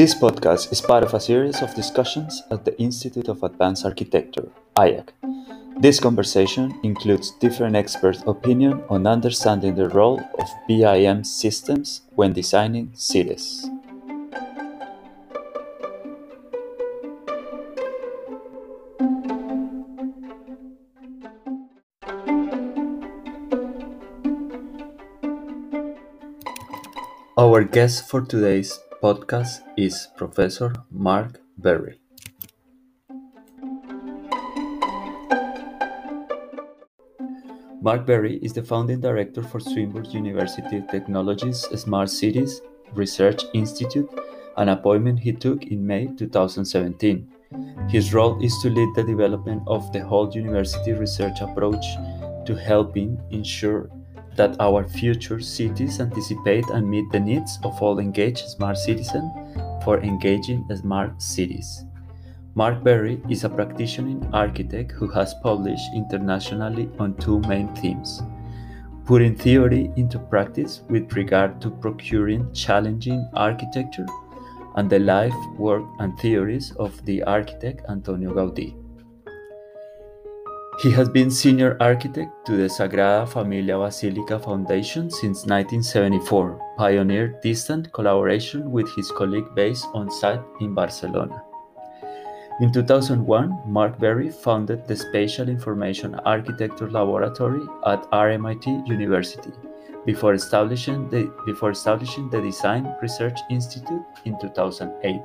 This podcast is part of a series of discussions at the Institute of Advanced Architecture, IAC. This conversation includes different experts' opinion on understanding the role of BIM systems when designing cities. Our guest for today's podcast is Professor Mark Burry. Mark Burry is the founding director for Swinburne University Technologies Smart Cities Research Institute, an appointment he took in May 2017. His role is to lead the development of the whole university research approach to helping ensure that our future cities anticipate and meet the needs of all engaged smart citizens for engaging smart cities. Mark Burry is a practicing architect who has published internationally on two main themes putting theory into practice with regard to procuring challenging architecture and the life, work, and theories of the architect Antonio Gaudí. He has been senior architect to the Sagrada Familia Basilica Foundation since 1974, pioneered distant collaboration with his colleague based on site in Barcelona. In 2001, Mark Burry founded the Spatial Information Architecture Laboratory at RMIT University before establishing the, before establishing the Design Research Institute in 2008.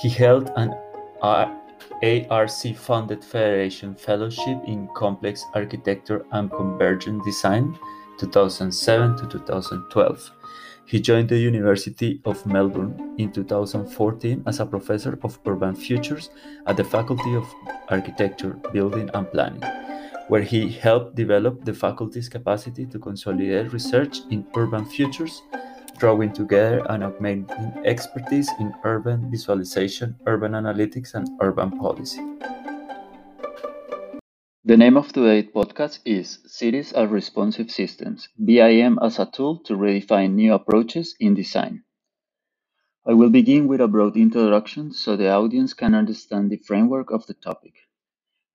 He held an uh, ARC funded Federation Fellowship in Complex Architecture and Convergent Design 2007 to 2012. He joined the University of Melbourne in 2014 as a professor of urban futures at the Faculty of Architecture, Building and Planning, where he helped develop the faculty's capacity to consolidate research in urban futures drawing together and augmenting expertise in urban visualization, urban analytics, and urban policy. The name of today's podcast is Cities as Responsive Systems BIM as a tool to redefine new approaches in design. I will begin with a broad introduction so the audience can understand the framework of the topic.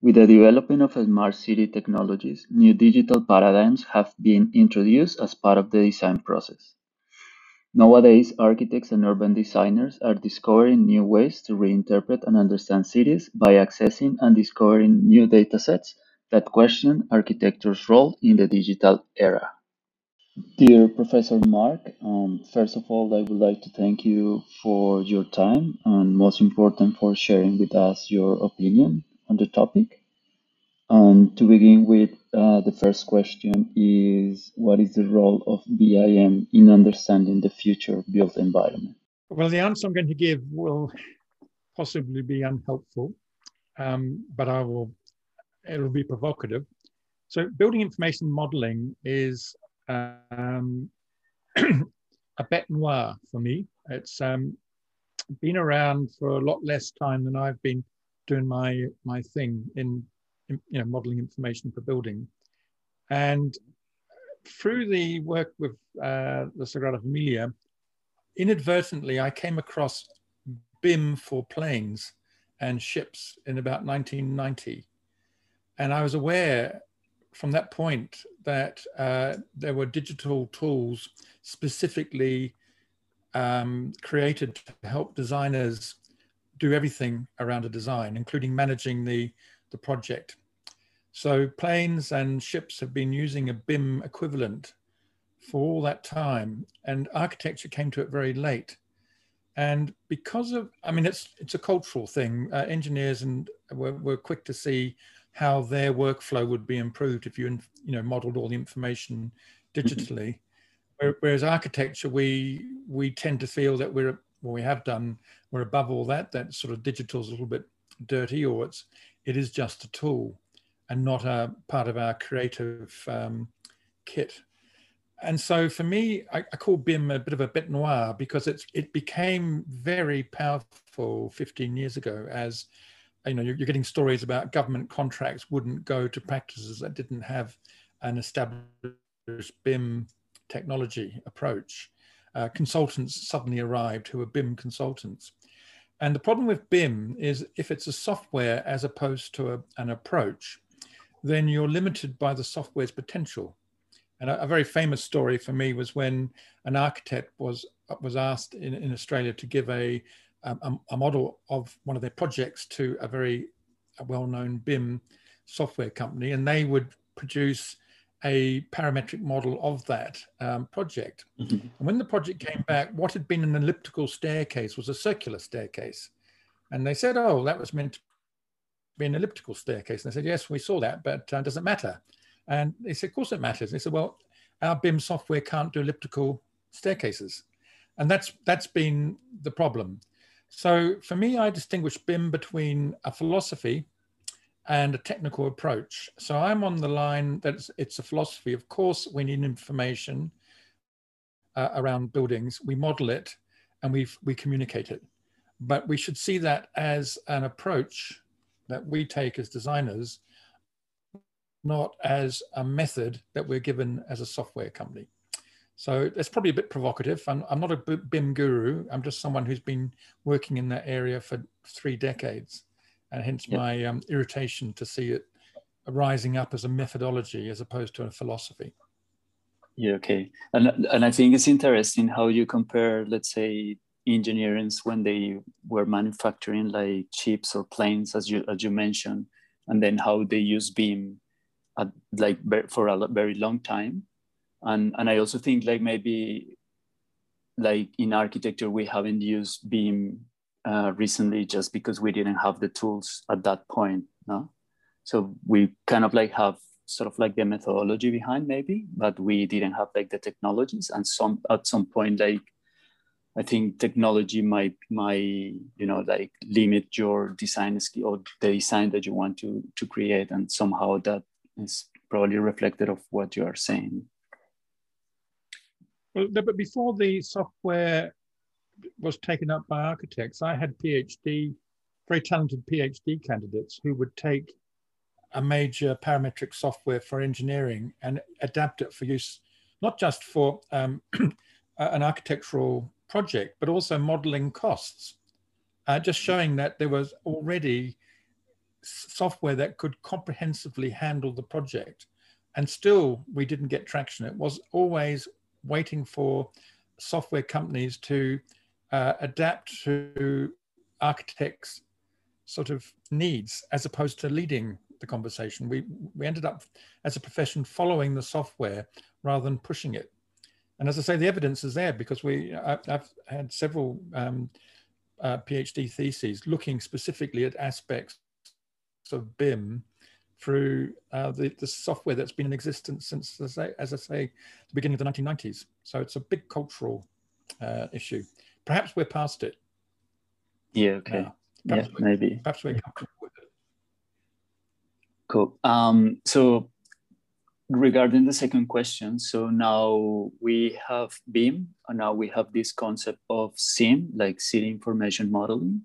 With the development of smart city technologies, new digital paradigms have been introduced as part of the design process. Nowadays, architects and urban designers are discovering new ways to reinterpret and understand cities by accessing and discovering new datasets that question architecture's role in the digital era. Dear Professor Mark, um, first of all, I would like to thank you for your time and most important for sharing with us your opinion on the topic. And to begin with, uh, the first question is What is the role of BIM in understanding the future built environment? Well, the answer I'm going to give will possibly be unhelpful, um, but I will, it'll be provocative. So, building information modeling is um, a bête noire for me. It's um, been around for a lot less time than I've been doing my, my thing in you know, modeling information for building. And through the work with uh, the Sagrada Familia, inadvertently, I came across BIM for planes and ships in about 1990. And I was aware from that point that uh, there were digital tools specifically um, created to help designers do everything around a design, including managing the, the project. So planes and ships have been using a BIM equivalent for all that time, and architecture came to it very late. And because of, I mean, it's it's a cultural thing. Uh, engineers and were, were quick to see how their workflow would be improved if you you know modeled all the information digitally. Whereas architecture, we we tend to feel that we're well, we have done we're above all that. That sort of digital is a little bit dirty, or it's it is just a tool and not a part of our creative um, kit. And so for me, I, I, call BIM a bit of a bête noire because it's it became very powerful 15 years ago as you know you're, you're getting stories about government contracts wouldn't go to practices that didn't have an established BIM technology approach. uh, consultants suddenly arrived who were BIM consultants. And the problem with BIM is if it's a software as opposed to a, an approach, then you're limited by the software's potential. And a, a, very famous story for me was when an architect was was asked in, in Australia to give a, a, a model of one of their projects to a very well-known BIM software company, and they would produce a parametric model of that um, project. Mm-hmm. And when the project came back, what had been an elliptical staircase was a circular staircase. And they said, oh, that was meant to be an elliptical staircase. And I said, yes, we saw that, but uh, does it matter? And they said, of course it matters. They said, well, our BIM software can't do elliptical staircases. And that's that's been the problem. So for me, I distinguish BIM between a philosophy and a technical approach. So I'm on the line that it's, it's a philosophy. Of course, we need information uh, around buildings. We model it and we we communicate it. But we should see that as an approach that we take as designers, not as a method that we're given as a software company. So it's probably a bit provocative. I'm, I'm not a BIM guru. I'm just someone who's been working in that area for three decades and hence yep. my um, irritation to see it rising up as a methodology as opposed to a philosophy. Yeah, okay. And, and I think it's interesting how you compare, let's say, engineers when they were manufacturing like chips or planes, as you, as you mentioned, and then how they use BIM, at, like for a very long time. And, and I also think like maybe like in architecture, we haven't used BIM uh, recently just because we didn't have the tools at that point. No? So we kind of like have sort of like the methodology behind maybe, but we didn't have like the technologies. And some at some point, like I think technology might might you know like limit your design skill or the design that you want to to create, and somehow that is probably reflected of what you are saying. Well, but before the software was taken up by architects. I had PhD, very talented PhD candidates who would take a major parametric software for engineering and adapt it for use, not just for um, an architectural project, but also modeling costs. Uh, just showing that there was already software that could comprehensively handle the project. And still, we didn't get traction. It was always waiting for software companies to uh, adapt to architects' sort of needs as opposed to leading the conversation. We, we ended up, as a profession, following the software rather than pushing it. And as I say, the evidence is there because we, I, have had several um, uh, PhD theses looking specifically at aspects of BIM through uh, the, the software that's been in existence since, as I, say, as I say, the beginning of the 1990s. So it's a big cultural uh, issue perhaps we're past it. Yeah, okay. yeah, maybe. Perhaps we're comfortable with it. Cool. Um, so regarding the second question, so now we have BIM, and now we have this concept of CIM, like city information modeling.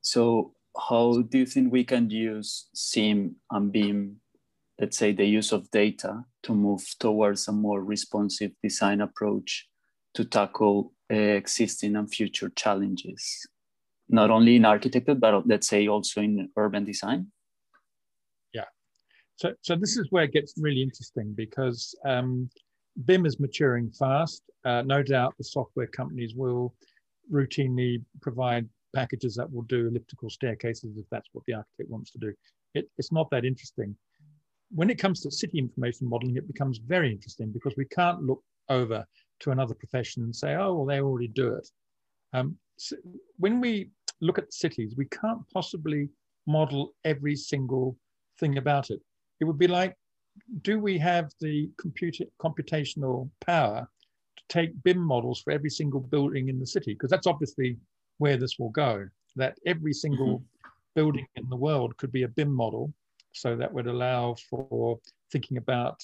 So how do you think we can use CIM and BIM, let's say the use of data to move towards a more responsive design approach to tackle uh, existing and future challenges, not only in architecture, but let's say also in urban design? So, so this is where it gets really interesting because um, BIM is maturing fast. Uh, no doubt the software companies will routinely provide packages that will do elliptical staircases if that's what the architect wants to do. It, it's not that interesting. When it comes to city information modeling, it becomes very interesting because we can't look over to another profession and say, oh, well, they already do it. Um, so when we look at cities, we can't possibly model every single thing about it. It would be like, do we have the computer computational power to take BIM models for every single building in the city? Because that's obviously where this will go, that every single mm-hmm. building in the world could be a BIM model. So that would allow for thinking about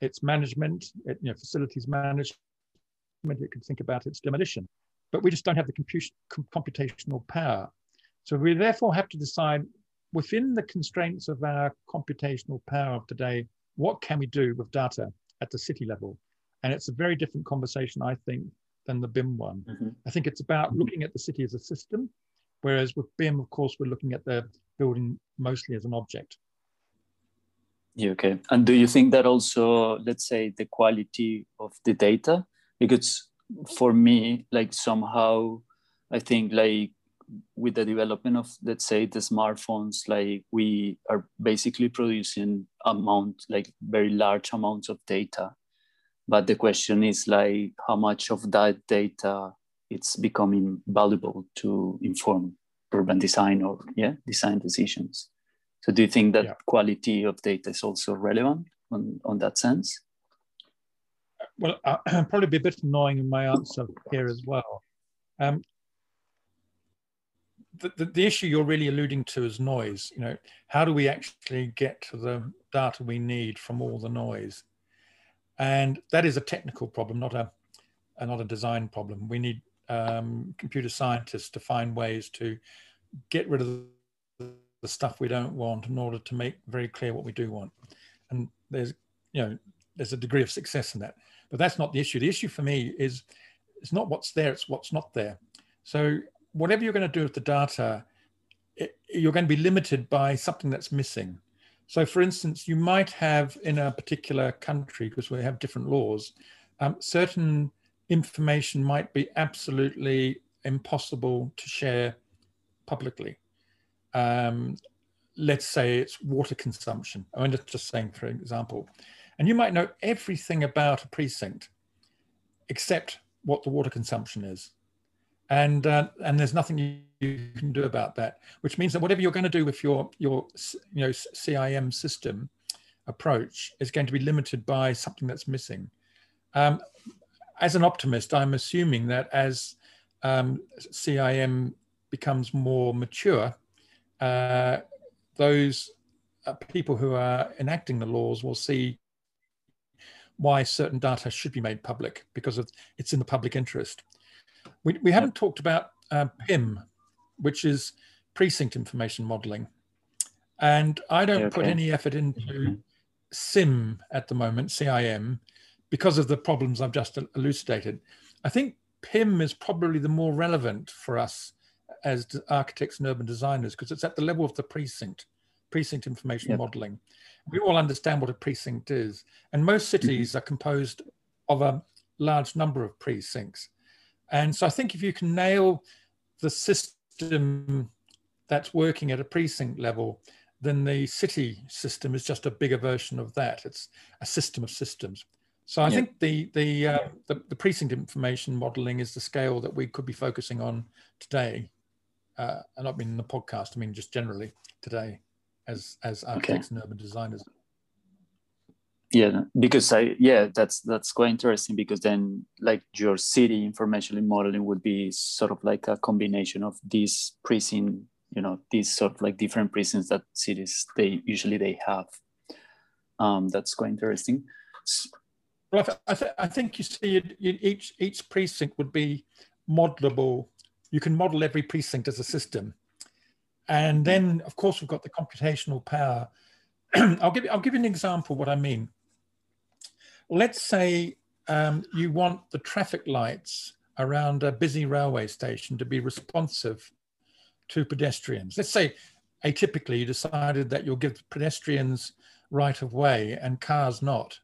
its management, it, you know, facilities management, it could think about its demolition. But we just don't have the computational power. So we therefore have to decide within the constraints of our computational power of today, what can we do with data at the city level? And it's a very different conversation, I think, than the BIM one. Mm-hmm. I think it's about looking at the city as a system, whereas with BIM, of course, we're looking at the building mostly as an object. Yeah, okay. And do you think that also, let's say, the quality of the data? Because for me, like somehow, I think like with the development of let's say the smartphones like we are basically producing amount like very large amounts of data. But the question is like how much of that data it's becoming valuable to inform urban design or yeah design decisions. So do you think that yeah. quality of data is also relevant on, on that sense? Well i'll probably be a bit annoying in my answer here as well. Um, the, the, issue you're really alluding to is noise. You know, how do we actually get to the data we need from all the noise? And that is a technical problem, not a, not a design problem. We need um, computer scientists to find ways to get rid of the stuff we don't want in order to make very clear what we do want. And there's, you know, there's a degree of success in that. But that's not the issue. The issue for me is it's not what's there, it's what's not there. So whatever you're going to do with the data, it, you're going to be limited by something that's missing. So, for instance, you might have in a particular country, because we have different laws, um, certain information might be absolutely impossible to share publicly. Um, let's say it's water consumption. I'm just saying, for example, and you might know everything about a precinct except what the water consumption is and uh, and there's nothing you, can do about that which means that whatever you're going to do with your your you know CIM system approach is going to be limited by something that's missing. Um, as an optimist I'm assuming that as um, CIM becomes more mature uh, those uh, people who are enacting the laws will see why certain data should be made public because of, it's in the public interest we, we haven't talked about uh, PIM, which is precinct information modeling. And I don't okay. put any effort into CIM at the moment, CIM, because of the problems I've just elucidated. I think PIM is probably the more relevant for us as architects and urban designers because it's at the level of the precinct, precinct information yep. modeling. We all understand what a precinct is. And most cities mm-hmm. are composed of a large number of precincts. And so I think if you can nail the system that's working at a precinct level, then the city system is just a bigger version of that. It's a system of systems. So I yeah. think the the, uh, the, the precinct information modeling is the scale that we could be focusing on today. Uh, and not mean in the podcast. I mean just generally today, as as architects okay. and urban designers yeah because i yeah that's that's quite interesting because then like your city information modeling would be sort of like a combination of these precinct you know these sort of like different precincts that cities they usually they have. Um that's quite interesting. Well i, th- I think you see it, each each precinct would be modelable. You can model every precinct as a system. And then of course we've got the computational power. I'll give I'll give you an example what I mean let's say um, you want the traffic lights around a busy railway station to be responsive to pedestrians. Let's say atypically you decided that you'll give pedestrians right of way and cars not.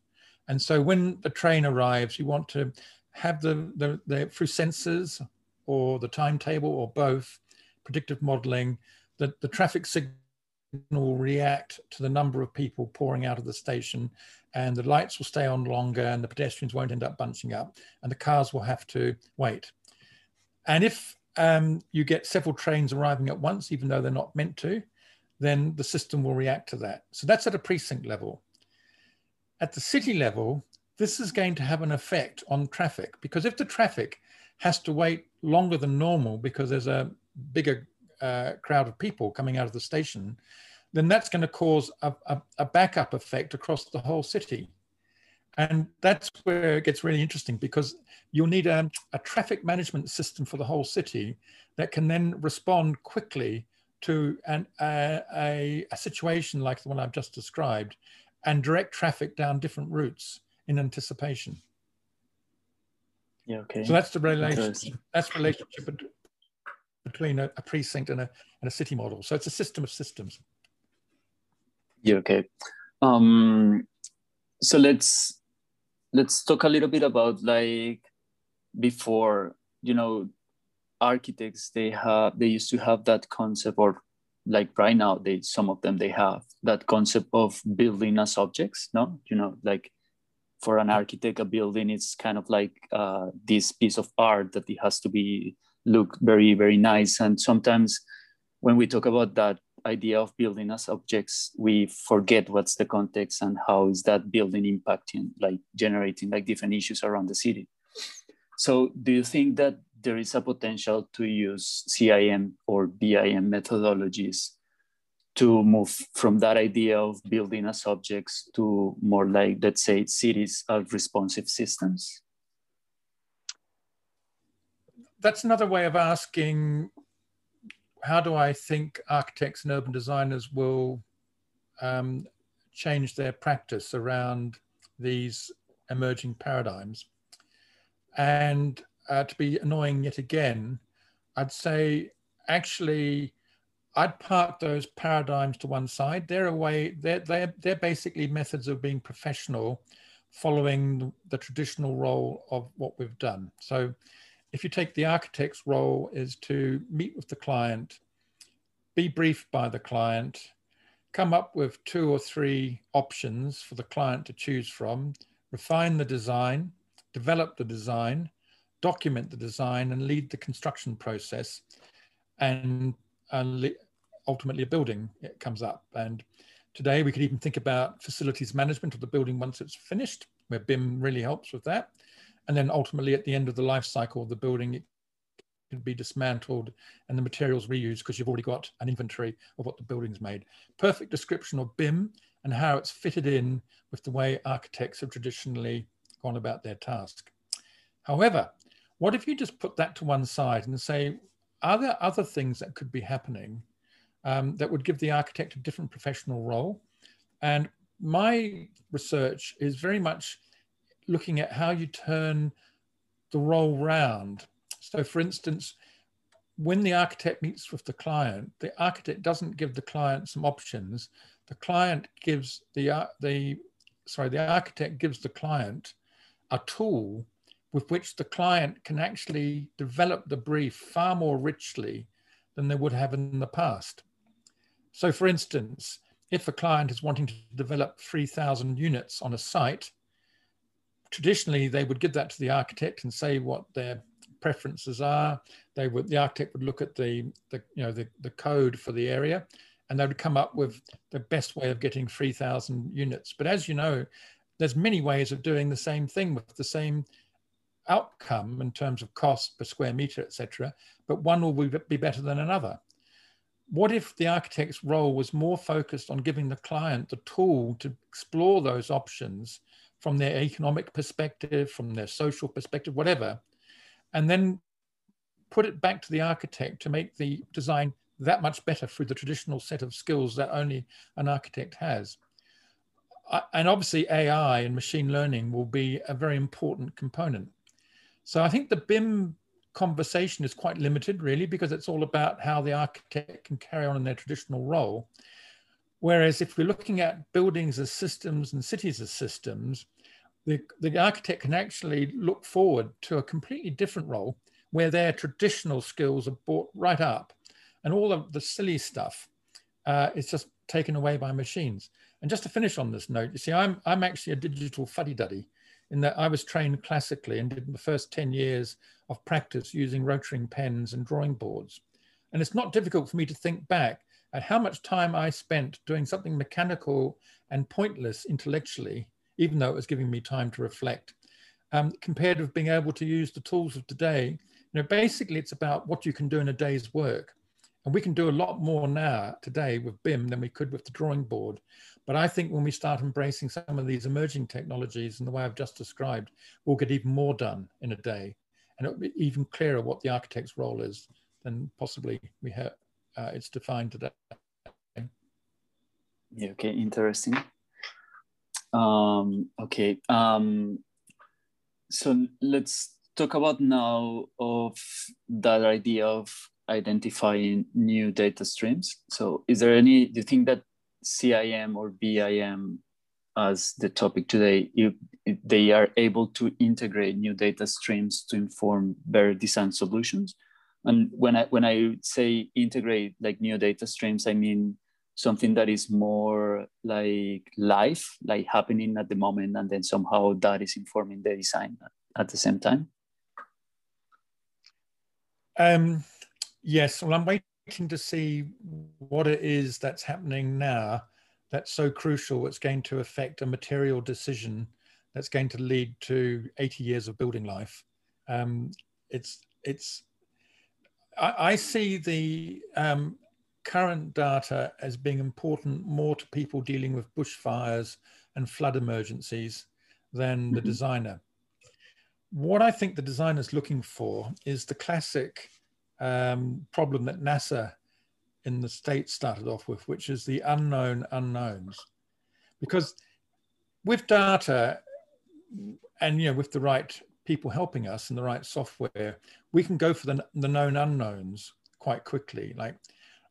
And so when the train arrives, you want to have the, the, the through sensors or the timetable or both, predictive modeling, that the traffic signal will react to the number of people pouring out of the station and the lights will stay on longer and the pedestrians won't end up bunching up and the cars will have to wait. And if um, you get several trains arriving at once, even though they're not meant to, then the system will react to that. So that's at a precinct level. At the city level, this is going to have an effect on traffic because if the traffic has to wait longer than normal because there's a bigger uh, crowd of people coming out of the station, then that's going to cause a, a, a backup effect across the whole city. And that's where it gets really interesting because you'll need a, a, traffic management system for the whole city that can then respond quickly to an, a, a, a, situation like the one I've just described and direct traffic down different routes in anticipation. Yeah, okay. So that's the relationship. That's relationship between a, a, precinct and a and a city model. So it's a system of systems. Yeah, okay. Um, so let's let's talk a little bit about like before you know architects they have they used to have that concept or like right now they some of them they have that concept of building as objects no you know like for an architect a building is kind of like uh, this piece of art that it has to be look very very nice and sometimes when we talk about that idea of building as objects we forget what's the context and how is that building impacting like generating like different issues around the city so do you think that there is a potential to use CIM or BIM methodologies to move from that idea of building as objects to more like, let's say, cities as responsive systems? That's another way of asking how do I think architects and urban designers will um, change their practice around these emerging paradigms? And uh, to be annoying yet again, I'd say actually I'd park those paradigms to one side. They're a way, they're, they're, they're basically methods of being professional following the, traditional role of what we've done. So if you take the architect's role is to meet with the client, be briefed by the client, come up with two or three options for the client to choose from, refine the design, develop the design, document the design and lead the construction process and, uh, and ultimately a building comes up. And today we could even think about facilities management of the building once it's finished where BIM really helps with that and then ultimately at the end of the life cycle of the building it can be dismantled and the materials reused because you've already got an inventory of what the building's made perfect description of BIM and how it's fitted in with the way architects have traditionally gone about their task however what if you just put that to one side and say, are there other things that could be happening um, that would give the architect a different professional role? And my research is very much looking at how you turn the role round. So, for instance, when the architect meets with the client, the architect doesn't give the client some options. The client gives the uh, the sorry, the architect gives the client a tool with which the client can actually develop the brief far more richly than they would have in the past. So for instance, if a client is wanting to develop 3,000 units on a site, traditionally they would give that to the architect and say what their preferences are. They would, the architect would look at the, the you know, the, the code for the area and they would come up with the best way of getting 3,000 units. But as you know, there's many ways of doing the same thing with the same outcome in terms of cost per square meter, etc., but one will be better than another. What if the architect's role was more focused on giving the client the tool to explore those options from their economic perspective, from their social perspective, whatever, and then put it back to the architect to make the design that much better through the traditional set of skills that only an architect has? and obviously AI and machine learning will be a very important component. So I think the BIM conversation is quite limited, really, because it's all about how the architect can carry on in their traditional role. Whereas if we're looking at buildings as systems and cities as systems, the, the architect can actually look forward to a completely different role where their traditional skills are brought right up and all of the silly stuff uh, is just taken away by machines. And just to finish on this note, you see, I'm, I'm actually a digital fuddy-duddy in that I was trained classically and did the first 10 years of practice using Rotring pens and drawing boards. And it's not difficult for me to think back at how much time I spent doing something mechanical and pointless intellectually, even though it was giving me time to reflect, um, compared with being able to use the tools of today. You know, basically it's about what you can do in a day's work. And we can do a lot more now today with BIM than we could with the drawing board. But I think when we start embracing some of these emerging technologies in the way I've just described, we'll get even more done in a day. And it'll be even clearer what the architect's role is than possibly we have uh, it's defined today. Yeah, okay, interesting. Um, okay, um, so let's talk about now of that idea of identifying new data streams. So is there any, do you think that CIM or BIM as the topic today, if, if they are able to integrate new data streams to inform better design solutions? And when I, when I say integrate like new data streams, I mean something that is more like life, like happening at the moment, and then somehow that is informing the design at the same time? Um, yes, well, I'm waiting to see what it is that's happening now that's so crucial. It's going to affect a material decision that's going to lead to 80 years of building life. Um, it's it's. I, I see the um, current data as being important more to people dealing with bushfires and flood emergencies than the mm-hmm. designer. What I think the designer is looking for is the classic um, problem that NASA in the States started off with, which is the unknown unknowns. Because with data and you know with the right people helping us and the right software, we can go for the, the known unknowns quite quickly. Like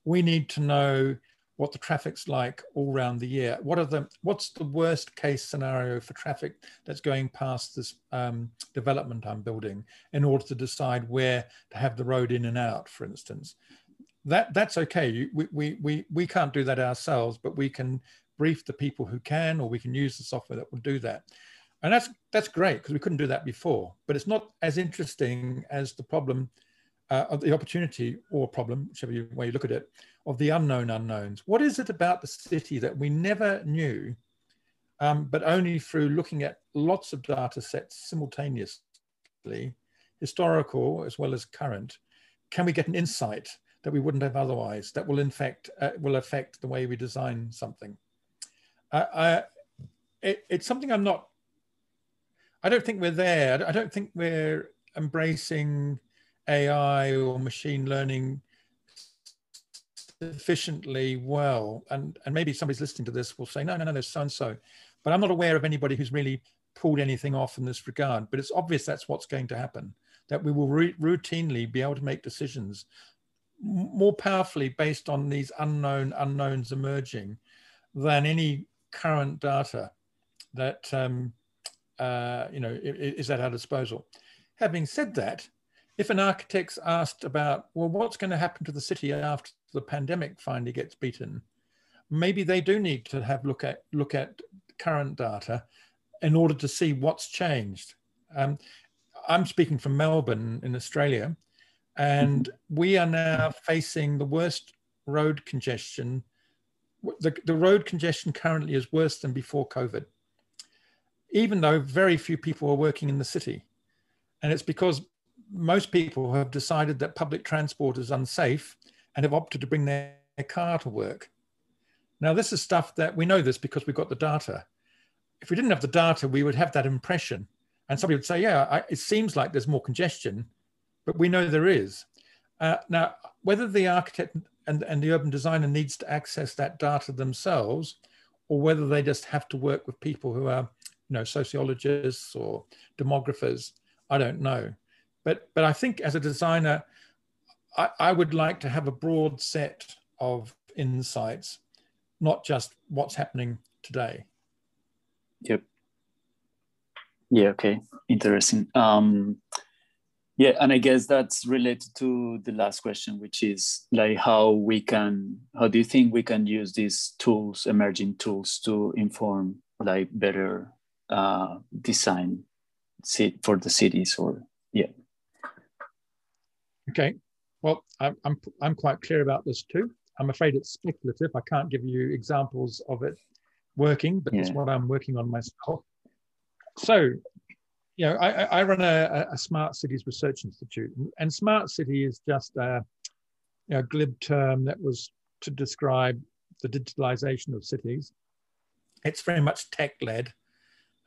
we need to know what the traffic's like all around the year. What are the what's the worst case scenario for traffic that's going past this um, development I'm building in order to decide where to have the road in and out, for instance. That that's okay. We we we we can't do that ourselves, but we can brief the people who can, or we can use the software that will do that. And that's that's great because we couldn't do that before. But it's not as interesting as the problem uh, of the opportunity or problem, whichever way you look at it, of the unknown unknowns. What is it about the city that we never knew, um, but only through looking at lots of data sets simultaneously, historical as well as current, can we get an insight that we wouldn't have otherwise that will infect uh, will affect the way we design something? Uh, I, it, it's something I'm not. I don't think we're there. I don't think we're embracing AI or machine learning sufficiently well. And, and maybe somebody's listening to this will say, no, no, no, there's so and so. But I'm not aware of anybody who's really pulled anything off in this regard. But it's obvious that's what's going to happen, that we will routinely be able to make decisions more powerfully based on these unknown unknowns emerging than any current data that um, uh, you know is at our disposal. Having said that, if an architect's asked about, well, what's going to happen to the city after the pandemic finally gets beaten, maybe they do need to have look at look at current data in order to see what's changed. Um, I'm speaking from Melbourne in Australia, and we are now facing the worst road congestion. The, the road congestion currently is worse than before COVID, even though very few people are working in the city. And it's because most people have decided that public transport is unsafe and have opted to bring their, car to work. Now, this is stuff that we know this because we've got the data. If we didn't have the data, we would have that impression. And somebody would say, yeah, I, it seems like there's more congestion, but we know there is. Uh, now, whether the architect and, and the urban designer needs to access that data themselves, or whether they just have to work with people who are, you know, sociologists or demographers, I don't know. But, but I think as a designer, I, I would like to have a broad set of insights, not just what's happening today. Yep. Yeah, okay. Interesting. Um, yeah, and I guess that's related to the last question, which is like how we can, how do you think we can use these tools, emerging tools, to inform like better uh, design for the cities or yeah. Okay, well, I'm, I'm, I'm quite clear about this too. I'm afraid it's speculative. I can't give you examples of it working, but yeah. it's what I'm working on myself. So, you know, I, I run a, a, smart cities research institute, and smart city is just a, you know, glib term that was to describe the digitalization of cities. It's very much tech led,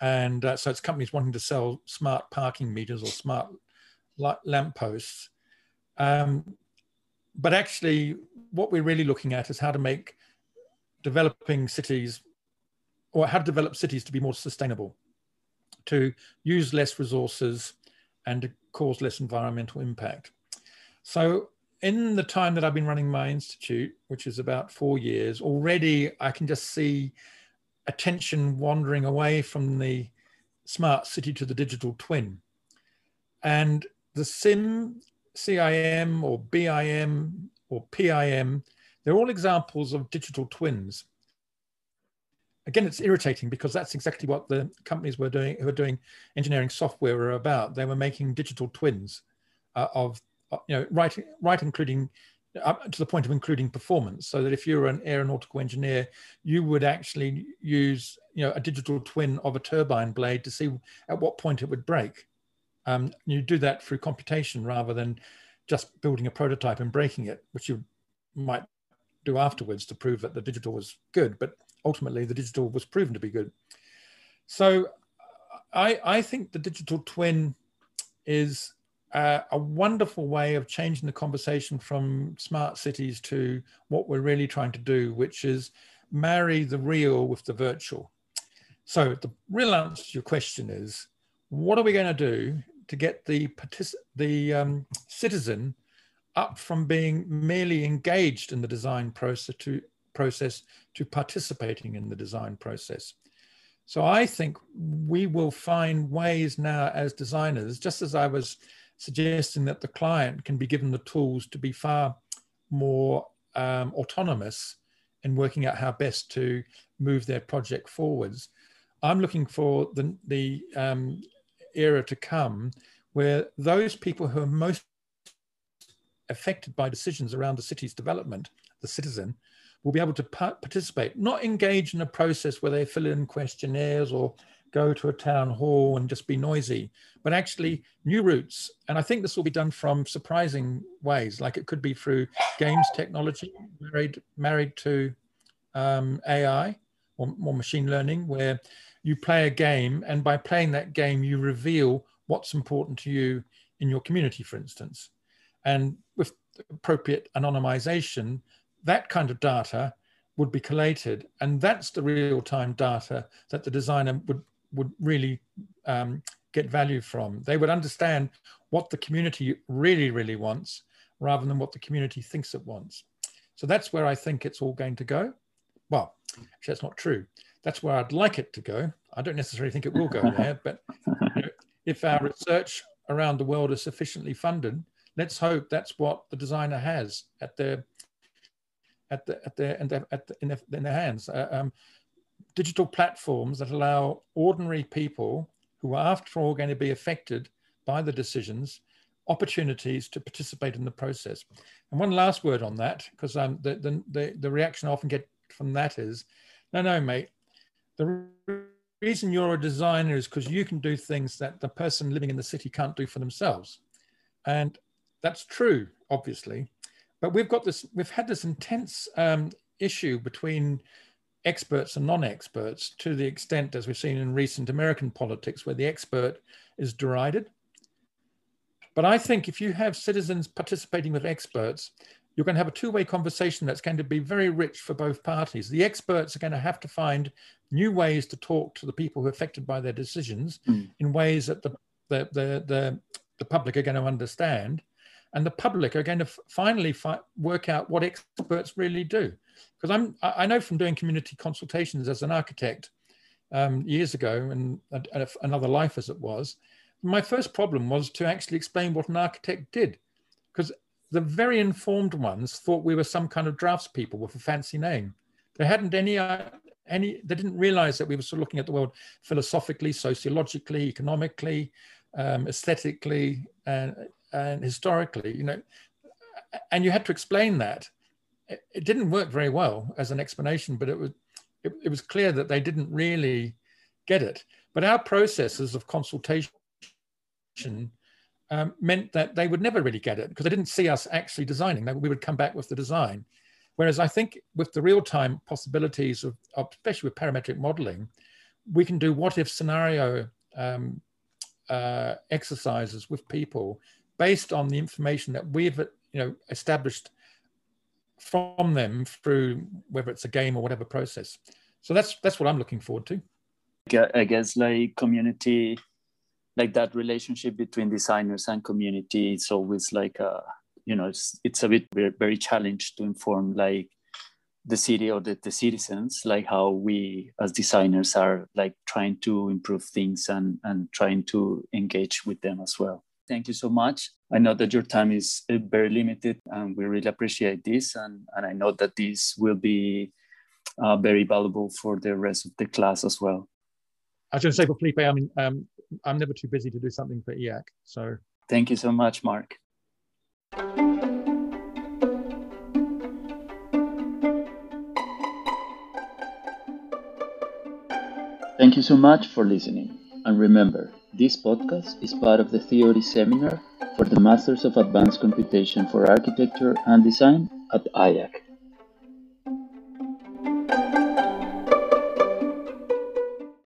and uh, so it's companies wanting to sell smart parking meters or smart lampposts um, but actually, what we're really looking at is how to make developing cities or how to develop cities to be more sustainable, to use less resources and to cause less environmental impact. So in the time that I've been running my institute, which is about four years, already I can just see attention wandering away from the smart city to the digital twin. And the SIM, CIM, or BIM, or PIM, they're all examples of digital twins. Again, it's irritating because that's exactly what the companies were doing who are doing engineering software were about. They were making digital twins uh, of uh, you know, right, right, including up to the point of including performance. So that if you're an aeronautical engineer, you would actually use, you know, a digital twin of a turbine blade to see at what point it would break. Um, you do that through computation rather than just building a prototype and breaking it, which you might do afterwards to prove that the digital was good. But ultimately, the digital was proven to be good. So I, I think the digital twin is uh, a wonderful way of changing the conversation from smart cities to what we're really trying to do, which is marry the real with the virtual. So the real answer to your question is, what are we going to do to get the the um, citizen up from being merely engaged in the design process to process to participating in the design process? So I think we will find ways now as designers, just as I was suggesting that the client can be given the tools to be far more um, autonomous in working out how best to move their project forwards. I'm looking for the, the um, era to come where those people who are most affected by decisions around the city's development, the citizen, will be able to participate, not engage in a process where they fill in questionnaires or go to a town hall and just be noisy, but actually new routes. And I think this will be done from surprising ways, like it could be through games technology married, married to um, AI or, or machine learning, where you play a game and by playing that game, you reveal what's important to you in your community, for instance. And with appropriate anonymization, that kind of data would be collated. And that's the real time data that the designer would would really um, get value from. They would understand what the community really, really wants rather than what the community thinks it wants. So that's where I think it's all going to go. Well, actually, that's not true. That's where I'd like it to go. I don't necessarily think it will go there, but you know, if our research around the world is sufficiently funded, let's hope that's what the designer has at their at the at their, at the, at the, in, their in their hands. Uh, um, digital platforms that allow ordinary people who are after all going to be affected by the decisions opportunities to participate in the process. And one last word on that, because um, the, the, the, the, reaction I often get from that is, no, no, mate, the reason you're a designer is because you can do things that the person living in the city can't do for themselves. And that's true, obviously. But we've got this, we've had this intense um, issue between experts and non-experts to the extent as we've seen in recent American politics where the expert is derided. But I think if you have citizens participating with experts, you're going to have a two-way conversation that's going to be very rich for both parties. The experts are going to have to find new ways to talk to the people who are affected by their decisions mm. in ways that the, the, the, the, the public are going to understand. And the public are going to finally fi work out what experts really do because I'm I know from doing community consultations as an architect um, years ago and, and another life as it was, my first problem was to actually explain what an architect did, because the very informed ones thought we were some kind of draftspeople with a fancy name. They hadn't any uh, any they didn't realize that we were sort of looking at the world philosophically, sociologically, economically, um, aesthetically, and and historically. You know, and you had to explain that it, didn't work very well as an explanation, but it was it, it was clear that they didn't really get it. But our processes of consultation um, meant that they would never really get it because they didn't see us actually designing. We would come back with the design. Whereas I think with the real-time possibilities of, of, especially with parametric modeling, we can do what if scenario um, uh, exercises with people based on the information that we've you know established from them through whether it's a game or whatever process. So that's that's what I'm looking forward to. Uh, I guess like community like that relationship between designers and community it's always like a you know it's, it's a bit very, very challenged to inform like the city or the, the citizens like how we as designers are like trying to improve things and and trying to engage with them as well thank you so much. I know that your time is uh, very limited and we really appreciate this and and i know that this will be uh, very valuable for the rest of the class as well. I was going to say for felipe i mean um, i'm never too busy to do something for IAAC so. Thank you so much mark. Thank you so much for listening. And remember, this podcast is part of the theory seminar for the Masters of Advanced Computation for Architecture and Design at IAAC.